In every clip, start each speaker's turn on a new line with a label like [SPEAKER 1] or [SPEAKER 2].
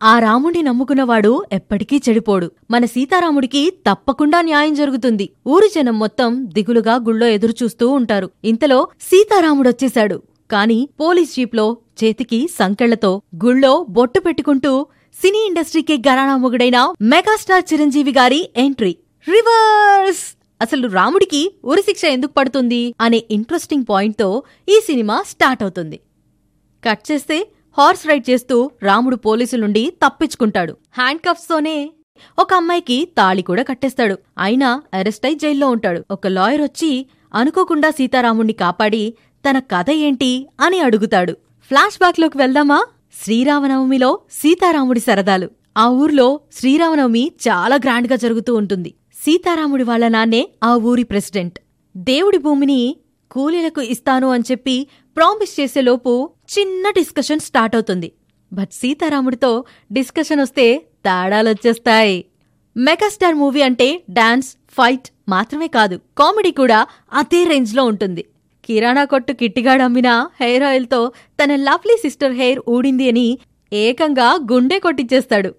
[SPEAKER 1] ఆ రాముణ్ణి నమ్ముకున్నవాడు ఎప్పటికీ చెడిపోడు. మన సీతారాముడికి తప్పకుండా న్యాయం జరుగుతుంది. ఊరి జనం మొత్తం దిగులుగా గుళ్ళో ఎదురుచూస్తూ ఉంటారు. ఇంతలో సీతారాముడొచ్చేశాడు. కాని పోలీస్ జీప్లో చేతికి సంకెళ్ళతో గుళ్ళో బొట్టు పెట్టుకుంటూ సినీ ఇండస్ట్రీకి గరాణా మొగుడైన మెగాస్టార్ చిరంజీవి గారి ఎంట్రీ. రివర్స్! అసలు రాముడికి ఉరిశిక్ష ఎందుకు పడుతుంది అనే ఇంట్రెస్టింగ్ పాయింట్తో ఈ సినిమా స్టార్ట్ అవుతుంది. కట్ చేస్తే హార్స్ రైడ్ చేస్తూ రాముడు పోలీసులుండి తప్పించుకుంటాడు. హ్యాండ్ కఫ్స్తోనే ఒక అమ్మాయికి తాళి కూడా కట్టేస్తాడు. అయినా అరెస్ట్ అయి జైల్లో ఉంటాడు. ఒక లాయర్ వచ్చి అనుకోకుండా సీతారాముణ్ణి కాపాడి తన కథ ఏంటి అని అడుగుతాడు. ఫ్లాష్ బ్యాక్లోకి వెళ్దామా? శ్రీరామనవమిలో సీతారాముడి సరదాలు. ఆ ఊర్లో శ్రీరామనవమి చాలా గ్రాండ్గా జరుగుతూ ఉంటుంది. సీతారాముడి వాళ్ళ నాన్నే ఆ ఊరి ప్రెసిడెంట్. దేవుడి భూమిని కూలీలకు ఇస్తాను అని చెప్పి ప్రామిస్ చేసేలోపు చిన్న డిస్కషన్ స్టార్ట్ అవుతుంది. బట్ సీతారాముడితో డిస్కషన్ వస్తే తేడాలొచ్చేస్తాయి మెగాస్టార్ మూవీ అంటే డాన్స్ ఫైట్ మాత్రమే కాదు కామెడీ కూడా అదే రేంజ్లో ఉంటుంది. కిరాణా కొట్టు కిట్టిగాడు అమ్మిన హెయిర్ ఆయిల్తో తన లవ్లీ సిస్టర్ హెయిర్ ఊడింది అని ఏకంగా గుండె కొట్టించేస్తాడు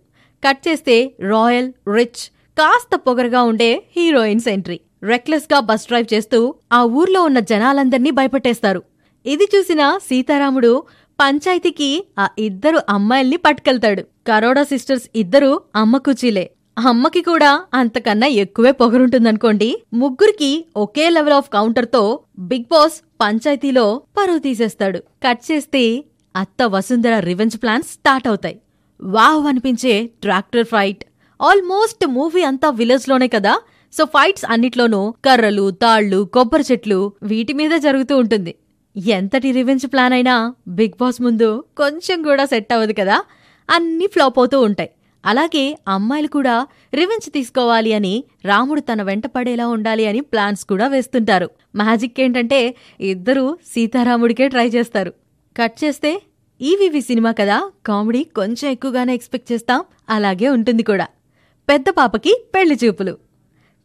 [SPEAKER 1] కట్ చేస్తే రాయల్ రిచ్ కాస్త పొగరగా ఉండే హీరోయిన్స్ ఎంట్రీ. రెక్లెస్గా బస్ డ్రైవ్ చేస్తూ ఆ ఊర్లో ఉన్న జనాలందర్నీ భయపెట్టేస్తారు. ఇది చూసిన సీతారాముడు పంచాయతీకి ఆ ఇద్దరు అమ్మాయిల్ని పట్టుకెళ్తాడు. కరోడా సిస్టర్స్ ఇద్దరు అమ్మ కుచీలే. అమ్మకి కూడా అంతకన్నా ఎక్కువే పొగరుంటుందనుకోండి. ముగ్గురికి ఒకే లెవెల్ ఆఫ్ కౌంటర్తో బిగ్ బాస్ పంచాయతీలో పరువు తీసేస్తాడు. కట్ చేస్తే అత్త వసుంధర రివెంజ్ ప్లాన్స్ స్టార్ట్ అవుతాయి. వావ్ అనిపించే ట్రాక్టర్ ఫైట్. ఆల్మోస్ట్ మూవీ అంతా విలేజ్లోనే కదా. సో ఫైట్స్ అన్నిట్లోనూ కర్రలు తాళ్ళు కొబ్బరి చెట్లు వీటి మీద జరుగుతూ ఉంటుంది. ఎంతటి రివెంజ్ ప్లాన్ అయినా బిగ్ బాస్ ముందు కొంచెం కూడా సెట్ అవ్వదు కదా? అన్నీ ఫ్లాప్ అవుతూ ఉంటాయి. అలాగే అమ్మాయిలు కూడా రివెంజ్ తీసుకోవాలి అని రాముడు తన వెంట పడేలా ఉండాలి అని ప్లాన్స్ కూడా వేస్తుంటారు. మ్యాజిక్ ఏంటంటే ఇద్దరూ సీతారాముడికే ట్రై చేస్తారు. కట్ చేస్తే ఈవీవి సినిమా కదా కామెడీ కొంచెం ఎక్కువగానే ఎక్స్పెక్ట్ చేస్తాం. అలాగే ఉంటుంది కూడా. పెద్ద పాపకి పెళ్ళి చూపులు.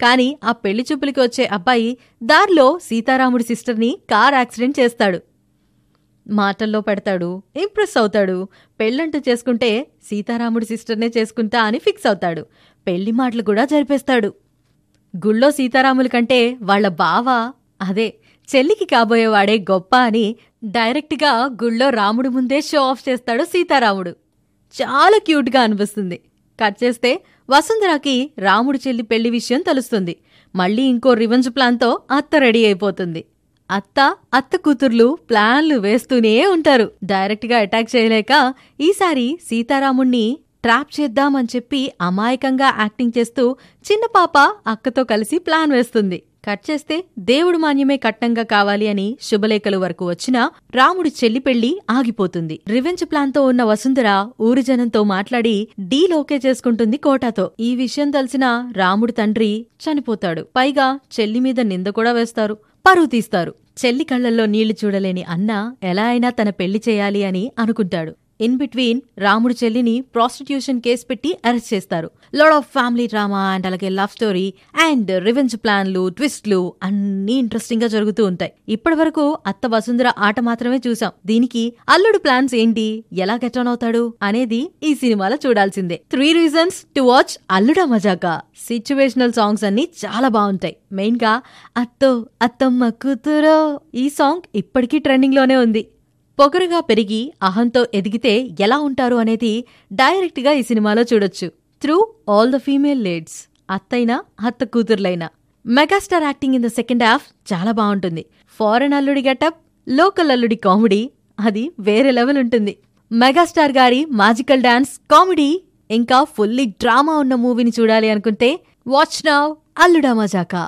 [SPEAKER 1] కాని ఆ పెళ్ళి చూపులకి వచ్చే అబ్బాయి దారిలో సీతారాముడి సిస్టర్ని కార్ యాక్సిడెంట్ చేస్తాడు. మాటల్లో పెడతాడు ఇంప్రెస్ అవుతాడు. పెళ్ళంటూ చేసుకుంటే సీతారాముడి సిస్టర్నే చేసుకుంటా అని ఫిక్స్ అవుతాడు. పెళ్ళి మాటలు కూడా జరిపేస్తాడు. గుళ్ళో సీతారాముల కంటే వాళ్ళ బావ అదే చెల్లికి కాబోయేవాడే గొప్ప అని డైరెక్ట్గా గుళ్ళో రాముడు ముందే షో ఆఫ్ చేస్తాడు సీతారాముడు. చాలా క్యూట్గా అనిపిస్తుంది. కట్ చేస్తే వసుంధరాకి రాముడి చెల్లి పెళ్ళి విషయం తెలుస్తుంది. మళ్ళీ ఇంకో రివెంజ్ ప్లాన్తో అత్త రెడీ అయిపోతుంది. అత్త అత్త కూతుర్లు ప్లాన్లు వేస్తూనే ఉంటారు. డైరెక్ట్గా అటాక్ చేయలేక ఈసారి సీతారాముణ్ణి ట్రాప్ చేద్దామని చెప్పి అమాయకంగా యాక్టింగ్ చేస్తూ చిన్న పాప అక్కతో కలిసి ప్లాన్ వేస్తుంది. కట్ చేస్తే దేవుడు మాన్యమే కట్నంగా కావాలి అని శుభలేఖలు వరకు వచ్చినా రాముడి చెల్లి పెళ్ళి ఆగిపోతుంది. రివెంజ్ ప్లాన్తో ఉన్న వసుంధర ఊరి జనంతో మాట్లాడి డీల్ ఓకే చేసుకుంటుంది కోటాతో. ఈ విషయం తెలిసిన రాముడి తండ్రి చనిపోతాడు. పైగా చెల్లి మీద నింద కూడా వేస్తారు. పరువు తీస్తారు. చెల్లి కళ్ళల్లో నీళ్ళు చూడలేని అన్న ఎలా అయినా తన పెళ్ళి చేయాలి అని అనుకుంటాడు. ఇన్ బిట్వీన్ రాముడు చెల్లిని ప్రాస్టిట్యూషన్ కేసు పెట్టి అరెస్ట్ చేస్తారు. Load of family drama and అలాగే లవ్ స్టోరీ అండ్ రివెంజ్ ప్లాన్లు ట్విస్ట్లు అన్నీ ఇంట్రెస్టింగ్గా జరుగుతూ ఉంటాయి. ఇప్పటి వరకు అత్త వసుంధర ఆట మాత్రమే చూసాం. దీనికి అల్లుడు ప్లాన్స్ ఏంటి? ఎలా గెట్ ఆన్ అవుతాడు? అనేది ఈ సినిమాలో చూడాల్సిందే. Three reasons to watch Alluda Majaka situational songs అన్ని చాలా బాగుంటాయి. మెయిన్గా అత్తో అత్తమ్మ కూతురో ఈ సాంగ్ ఇప్పటికీ ట్రెండింగ్లోనే ఉంది. పొగరుగా పెరిగి అహంతో ఎదిగితే ఎలా ఉంటారు అనేది డైరెక్ట్గా ఈ సినిమాలో చూడొచ్చు. Through all the female leads. అత్తైనా అత్త కూతుర్లైనా. Megastar acting in the second half చాలా బాగుంటుంది. ఫారెన్ అల్లుడి గెటప్ లోకల్ అల్లుడి కామెడీ అది వేరే లెవెల్ ఉంటుంది. మెగాస్టార్ గారి మాజికల్ డాన్స్ కామెడీ ఇంకా ఫుల్లీ డ్రామా ఉన్న మూవీని చూడాలి అనుకుంటే వాచ్ నౌ అల్లుడా మజాకా.